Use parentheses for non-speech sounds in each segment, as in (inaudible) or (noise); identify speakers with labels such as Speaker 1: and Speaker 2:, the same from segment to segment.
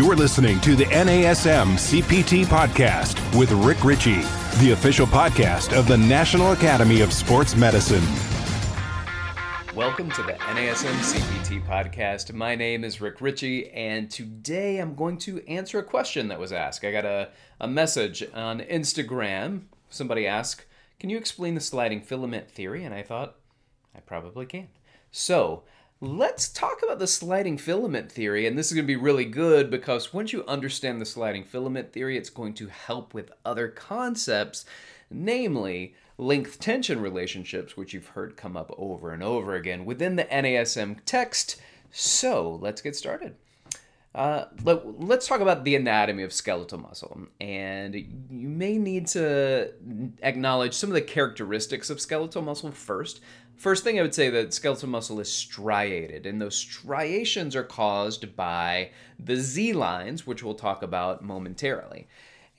Speaker 1: You're listening to the NASM CPT Podcast with Rick Richey, the official podcast of the National Academy of Sports Medicine.
Speaker 2: Welcome to the NASM CPT Podcast. My name is Rick Richey, and today I'm going to answer a question that was asked. I got a, a message on Instagram. Somebody asked, Can you explain the sliding filament theory? And I thought, I probably can. So, let's talk about the sliding filament theory. And this is going to be really good because once you understand the sliding filament theory, it's going to help with other concepts, namely length tension relationships, which you've heard come up over and over again within the NASM text. So, let's get started. Uh, let, us talk about the anatomy of skeletal muscle. And you may need to acknowledge some of the characteristics of skeletal muscle first. First thing I would say that skeletal muscle is striated, and those striations are caused by the Z lines, which we'll talk about momentarily.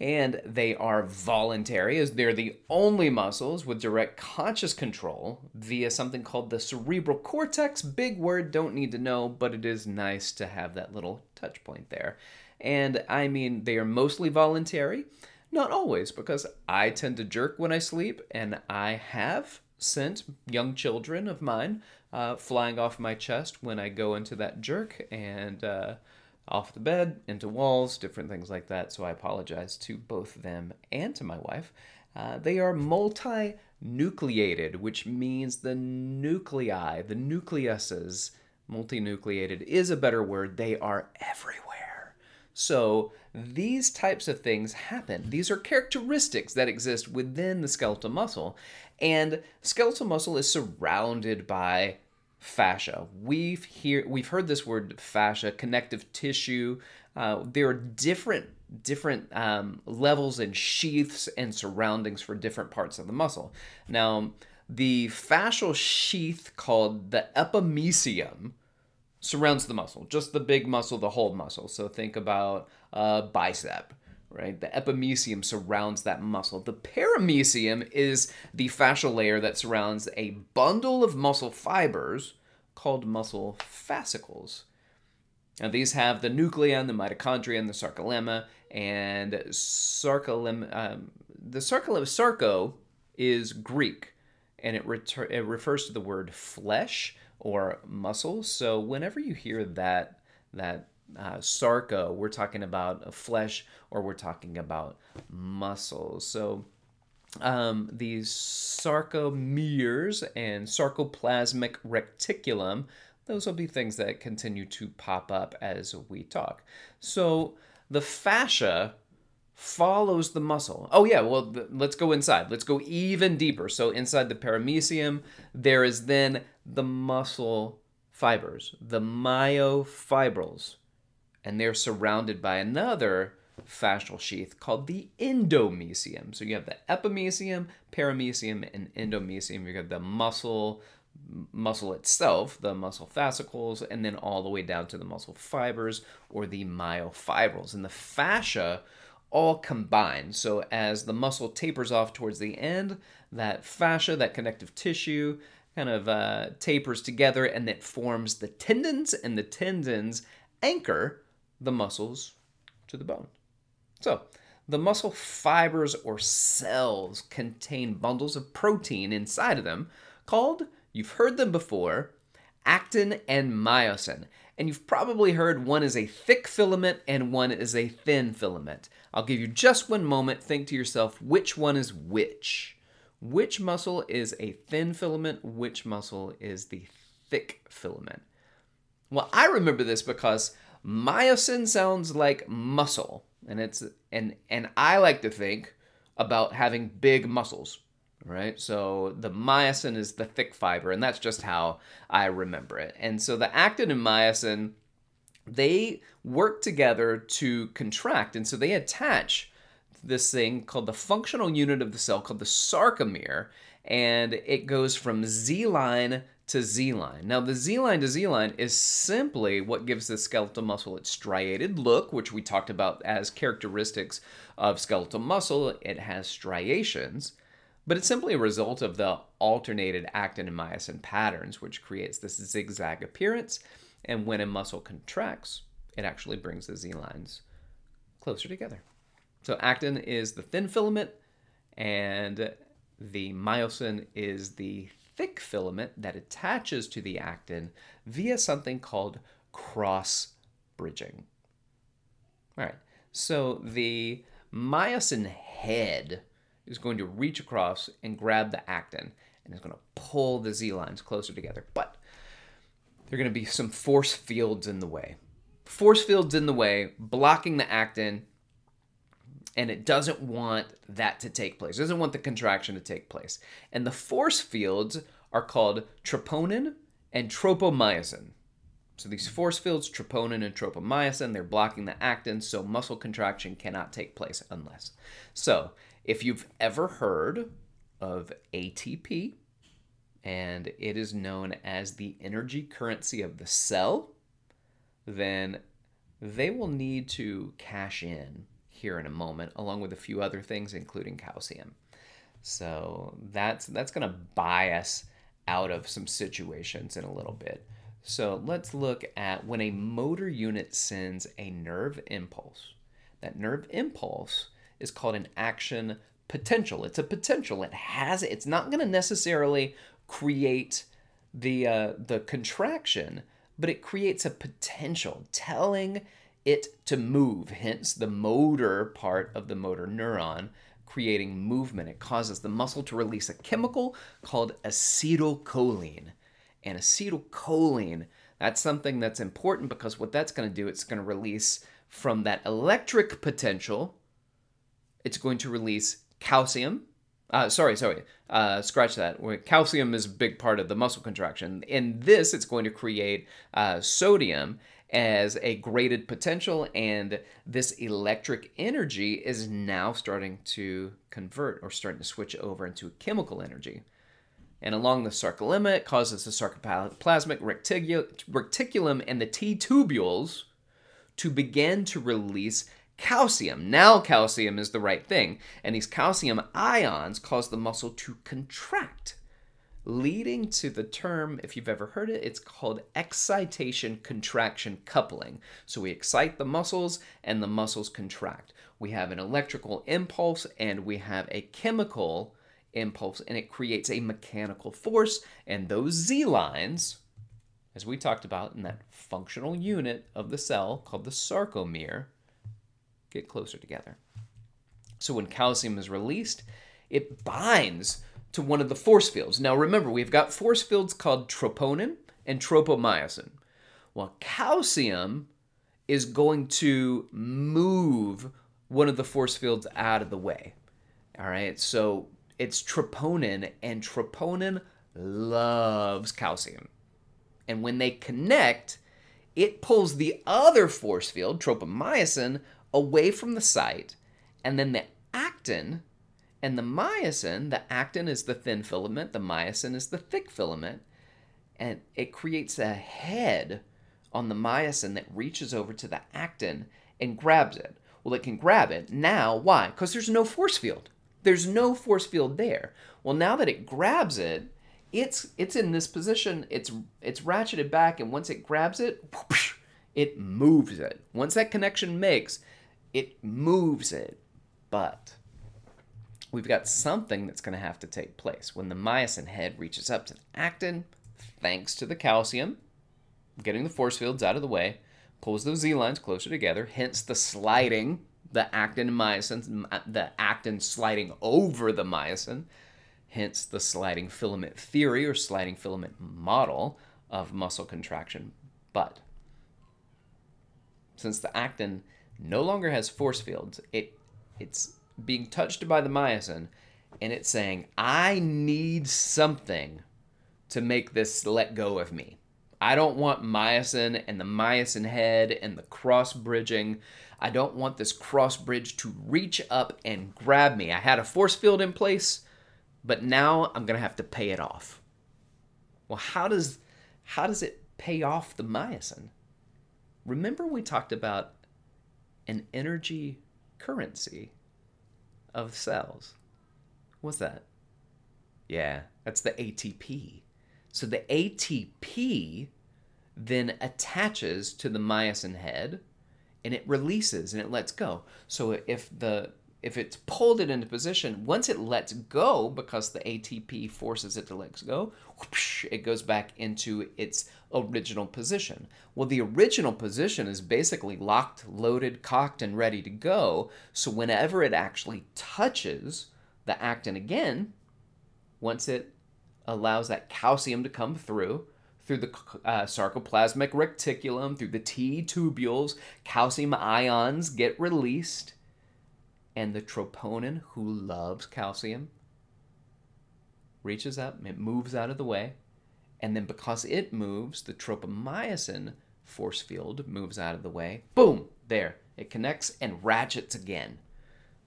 Speaker 2: And they are voluntary, as they're the only muscles with direct conscious control via something called the cerebral cortex. Big word, don't need to know, but it is nice to have that little touch point there. And I mean, they are mostly voluntary, not always, because I tend to jerk when I sleep, and I have sent young children of mine uh, flying off my chest when I go into that jerk and uh, off the bed, into walls, different things like that. So I apologize to both them and to my wife. Uh, they are multi nucleated, which means the nuclei, the nucleuses, multinucleated is a better word. They are everywhere. So these types of things happen. These are characteristics that exist within the skeletal muscle. And skeletal muscle is surrounded by fascia. We've hear we've heard this word fascia, connective tissue. Uh, there are different different um, levels and sheaths and surroundings for different parts of the muscle. Now, the fascial sheath called the epimysium surrounds the muscle, just the big muscle, the whole muscle. So think about a bicep, right? The epimysium surrounds that muscle. The perimysium is the fascial layer that surrounds a bundle of muscle fibers called muscle fascicles. Now, these have the nuclei, and the mitochondria, and the sarcolemma. And sarcolemma, um, the sarcolemma, sarco is Greek, and it, it refers to the word flesh or muscle. So whenever you hear that that uh, sarco, we're talking about flesh or we're talking about muscles. So um, these sarcomeres and sarcoplasmic reticulum, those will be things that continue to pop up as we talk. So the fascia follows the muscle. Oh yeah, well let's go inside. Let's go even deeper. So inside the perimysium, there is then the muscle fibers, the myofibrils, and they're surrounded by another fascial sheath called the endomysium. So you have the epimysium, perimysium, and endomysium. You have the muscle muscle itself, the muscle fascicles, and then all the way down to the muscle fibers or the myofibrils. And the fascia all combine. So as the muscle tapers off towards the end, that fascia, that connective tissue, kind of uh, tapers together and it forms the tendons, and the tendons anchor the muscles to the bone. So, the muscle fibers or cells contain bundles of protein inside of them called, you've heard them before, actin and myosin. And you've probably heard one is a thick filament and one is a thin filament. I'll give you just one moment. Think to yourself which one is which. Which muscle is a thin filament? Which muscle is the thick filament? Well, I remember this because myosin sounds like muscle, and it's and and I like to think about having big muscles, right? So the myosin is the thick fiber, and that's just how I remember it. And so the actin and myosin they work together to contract, and so they attach this thing called the functional unit of the cell called the sarcomere, and it goes from Z line to Z line. Now, the Z line to Z line is simply what gives the skeletal muscle its striated look, which we talked about as characteristics of skeletal muscle. It has striations, but it's simply a result of the alternated actin and myosin patterns, which creates this zigzag appearance. And when a muscle contracts, it actually brings the Z lines closer together. So actin is the thin filament, and the myosin is the thick filament that attaches to the actin via something called cross bridging. All right, so the myosin head is going to reach across and grab the actin and it's going to pull the Z lines closer together. But there are going to be some force fields in the way. Force fields in the way, blocking the actin, and it doesn't want that to take place. It doesn't want the contraction to take place. And the force fields are called troponin and tropomyosin. So these force fields, troponin and tropomyosin, they're blocking the actin, so muscle contraction cannot take place unless. So if you've ever heard of ATP, and it is known as the energy currency of the cell, then they will need to cash in here in a moment, along with a few other things, including calcium. So that's that's going to buy us out of some situations in a little bit. So let's look at when a motor unit sends a nerve impulse. That nerve impulse is called an action potential. It's a potential. It has it's not going to necessarily create the uh, the contraction, but it creates a potential telling it to move. Hence the motor part of the motor neuron creating movement. It causes the muscle to release a chemical called acetylcholine and acetylcholine. That's something that's important because what that's going to do, it's going to release from that electric potential, it's going to release calcium. Uh, sorry, sorry, uh, scratch that. Calcium is a big part of the muscle contraction. In this, it's going to create uh, sodium as a graded potential, and this electric energy is now starting to convert or starting to switch over into chemical energy and along the sarcolemma, it causes the sarcoplasmic reticulum and the T tubules to begin to release calcium. Now, calcium is the right thing, and these calcium ions cause the muscle to contract, leading to the term, if you've ever heard it, it's called excitation contraction coupling. So we excite the muscles, and the muscles contract. We have an electrical impulse, and we have a chemical impulse and it creates a mechanical force. And those Z lines, as we talked about in that functional unit of the cell called the sarcomere, get closer together. So when calcium is released, it binds to one of the force fields. Now remember, we've got force fields called troponin and tropomyosin. Well, calcium is going to move one of the force fields out of the way. All right, so it's troponin, and troponin loves calcium. And when they connect, it pulls the other force field, tropomyosin, away from the site, and then the actin and the myosin, the actin is the thin filament, the myosin is the thick filament, and it creates a head on the myosin that reaches over to the actin and grabs it. Well, it can grab it. Now, why? Because there's no force field. There's no force field there. Well, now that it grabs it, it's it's in this position. It's it's ratcheted back, and once it grabs it, whoosh, it moves it. Once that connection makes, it moves it. But we've got something that's going to have to take place when the myosin head reaches up to the actin, thanks to the calcium, getting the force fields out of the way, pulls those Z lines closer together. Hence the sliding the actin myosin, uh, the actin sliding over the myosin, hence the sliding filament theory or sliding filament model of muscle contraction. But since the actin no longer has force fields, it it's being touched by the myosin and it's saying, I need something to make this let go of me. I don't want myosin and the myosin head and the cross bridging I don't want this cross bridge to reach up and grab me. I had a force field in place, but now I'm going to have to pay it off. Well, how does how does it pay off the myosin? Remember we talked about an energy currency of cells. What's that? Yeah, that's the ATP. So the ATP then attaches to the myosin head and it releases and it lets go. So if the if it's pulled it into position, once it lets go because the ATP forces it to let go, whoosh, it goes back into its original position. Well, the original position is basically locked, loaded, cocked, and ready to go. So whenever it actually touches the actin again, once it allows that calcium to come through, through the uh, sarcoplasmic reticulum, through the T tubules, calcium ions get released and the troponin, who loves calcium, reaches up, it moves out of the way, and then because it moves, the tropomyosin force field moves out of the way. Boom! There. It connects and ratchets again.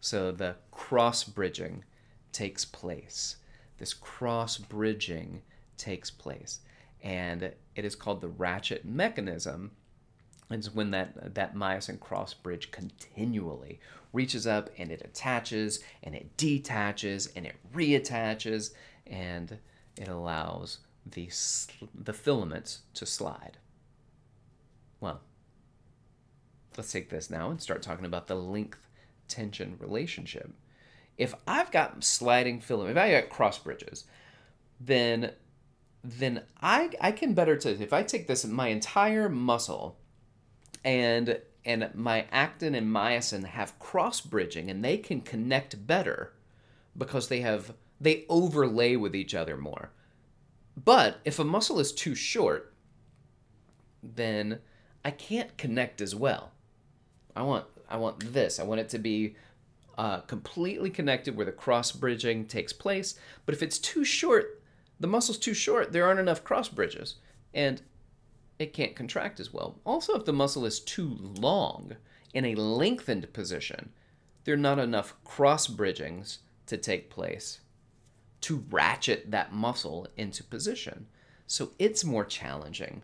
Speaker 2: So the cross bridging takes place. This cross bridging takes place. And it is called the ratchet mechanism it's when that that myosin cross bridge continually reaches up and it attaches and it detaches and it reattaches and it allows the the filaments to slide. Well, let's take this now and start talking about the length tension relationship. If I've got sliding filament, if I got cross bridges, then then I I can better to if I take this my entire muscle and and my actin and myosin have cross bridging and they can connect better because they have they overlay with each other more. But if a muscle is too short, then I can't connect as well. I want I want this. I want it to be uh, completely connected where the cross bridging takes place. But if it's too short, the muscle's too short, there aren't enough cross bridges. And it can't contract as well. Also, if the muscle is too long in a lengthened position, there are not enough cross bridgings to take place to ratchet that muscle into position. So it's more challenging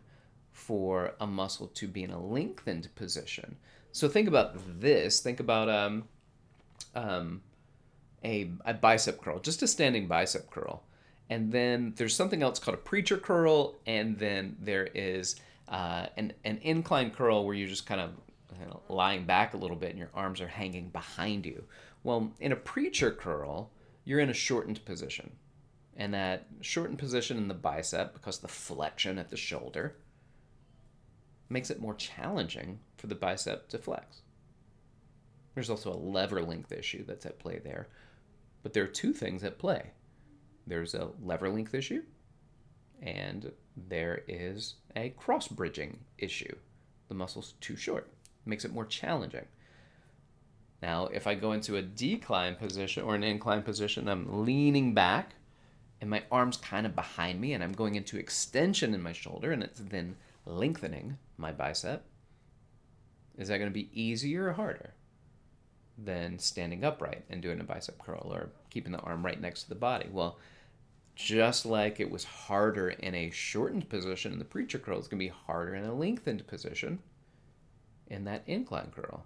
Speaker 2: for a muscle to be in a lengthened position. So think about this. Think about um, um, a, a bicep curl, just a standing bicep curl and then there's something else called a preacher curl, and then there is uh, an, an incline curl where you're just kind of you know, lying back a little bit and your arms are hanging behind you. Well, in a preacher curl, you're in a shortened position. And that shortened position in the bicep, because the flexion at the shoulder, makes it more challenging for the bicep to flex. There's also a lever length issue that's at play there. But there are two things at play there's a lever length issue, and there is a cross bridging issue. The muscle's too short, makes it more challenging. Now, if I go into a decline position or an incline position, I'm leaning back and my arm's kind of behind me and I'm going into extension in my shoulder and it's then lengthening my bicep. Is that going to be easier or harder than standing upright and doing a bicep curl or keeping the arm right next to the body? Well, just like it was harder in a shortened position in the preacher curl, it's going to be harder in a lengthened position in that incline curl.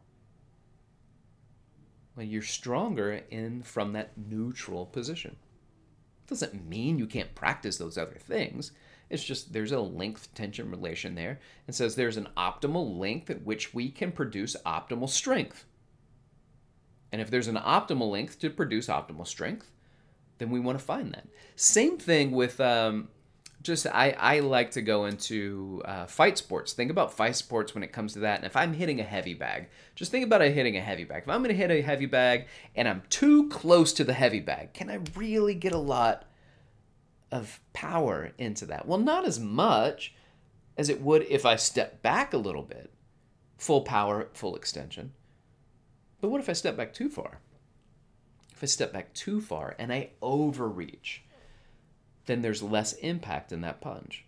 Speaker 2: Well, you're stronger in from that neutral position. Doesn't mean you can't practice those other things. It's just there's a length tension relation there. and says there's an optimal length at which we can produce optimal strength. And if there's an optimal length to produce optimal strength, then we want to find that. Same thing with um, just I, I like to go into uh, fight sports. Think about fight sports when it comes to that. And if I'm hitting a heavy bag, just think about it hitting a heavy bag. If I'm going to hit a heavy bag and I'm too close to the heavy bag, can I really get a lot of power into that? Well, not as much as it would if I step back a little bit. Full power, full extension. But what if I step back too far? If I step back too far and I overreach, then there's less impact in that punch.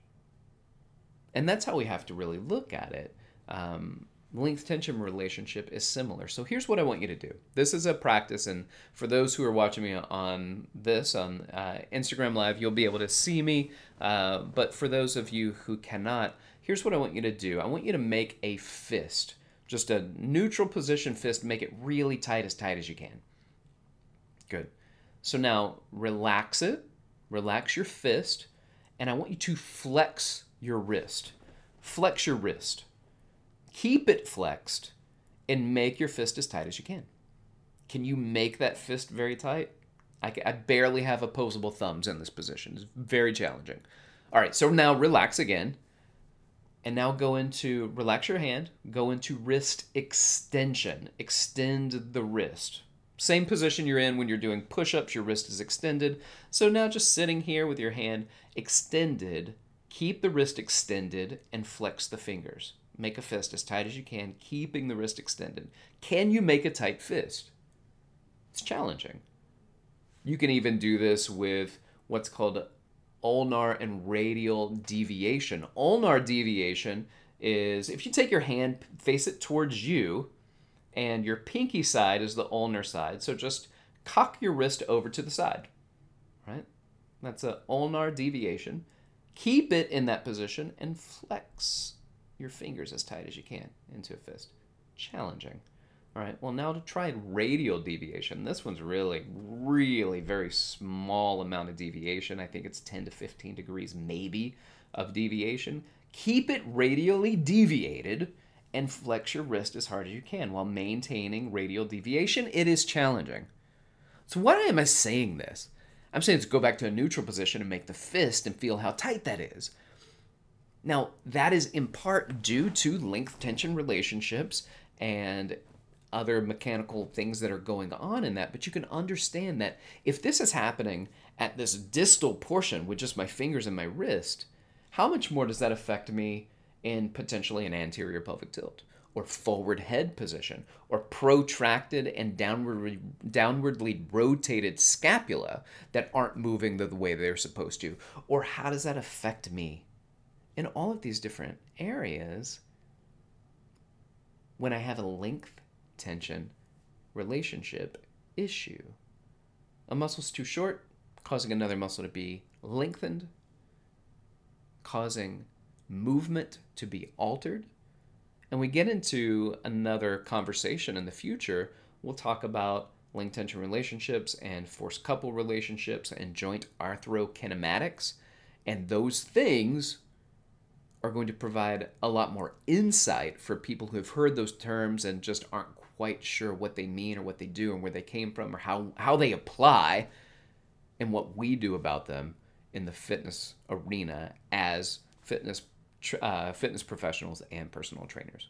Speaker 2: And that's how we have to really look at it. Um, length tension relationship is similar. So here's what I want you to do. This is a practice, and for those who are watching me on this on uh, Instagram Live, you'll be able to see me. Uh, but for those of you who cannot, here's what I want you to do. I want you to make a fist, just a neutral position fist. Make it really tight, as tight as you can. Good. So now relax it, relax your fist, and I want you to flex your wrist. Flex your wrist. Keep it flexed and make your fist as tight as you can. Can you make that fist very tight? I, I barely have opposable thumbs in this position. It's very challenging. All right, so now relax again. And now go into relax your hand, go into wrist extension. Extend the wrist. Same position you're in when you're doing push ups, your wrist is extended. So now just sitting here with your hand extended, keep the wrist extended and flex the fingers. Make a fist as tight as you can, keeping the wrist extended. Can you make a tight fist? It's challenging. You can even do this with what's called ulnar and radial deviation. Ulnar deviation is if you take your hand, face it towards you, and your pinky side is the ulnar side. So just cock your wrist over to the side, right? That's a ulnar deviation. Keep it in that position and flex your fingers as tight as you can into a fist. Challenging. All right, well, now to try radial deviation. This one's really, really very small amount of deviation. I think it's 10 to 15 degrees, maybe, of deviation. Keep it radially deviated and flex your wrist as hard as you can while maintaining radial deviation. It is challenging. So, why am I saying this? I'm saying to go back to a neutral position and make the fist and feel how tight that is. Now, that is in part due to length tension relationships and other mechanical things that are going on in that, but you can understand that if this is happening at this distal portion with just my fingers and my wrist, how much more does that affect me in potentially an anterior pelvic tilt or forward head position or protracted and downward, downwardly rotated scapula that aren't moving the, the way they're supposed to? Or how does that affect me in all of these different areas when I have a length tension, relationship issue. A muscle's too short, causing another muscle to be lengthened, causing movement to be altered. And we get into another conversation in the future. We'll talk about length tension relationships and force couple relationships and joint arthrokinematics. And those things are going to provide a lot more insight for people who have heard those terms and just aren't quite sure what they mean or what they do and where they came from or how, how they apply and what we do about them in the fitness arena as fitness uh, fitness professionals and personal trainers.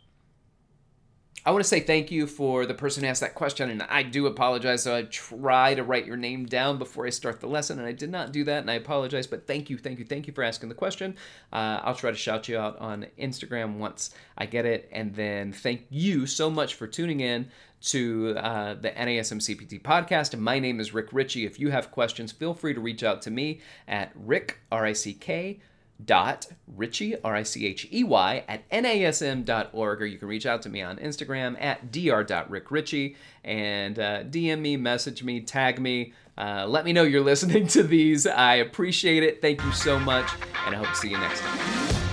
Speaker 2: I want to say thank you for the person who asked that question, and I do apologize. So I try to write your name down before I start the lesson, and I did not do that, and I apologize. But thank you, thank you, thank you for asking the question. Uh, I'll try to shout you out on Instagram once I get it, and then thank you so much for tuning in to uh, the NASM CPT podcast. My name is Rick Richey. If you have questions, feel free to reach out to me at Rick R I C K dot Richey, R I C H E Y, at NASM.org, or you can reach out to me on Instagram at dr.rickrichey and uh, DM me, message me, tag me. Uh, let me know you're (laughs) listening to these. I appreciate it. Thank you so much, and I hope to see you next time.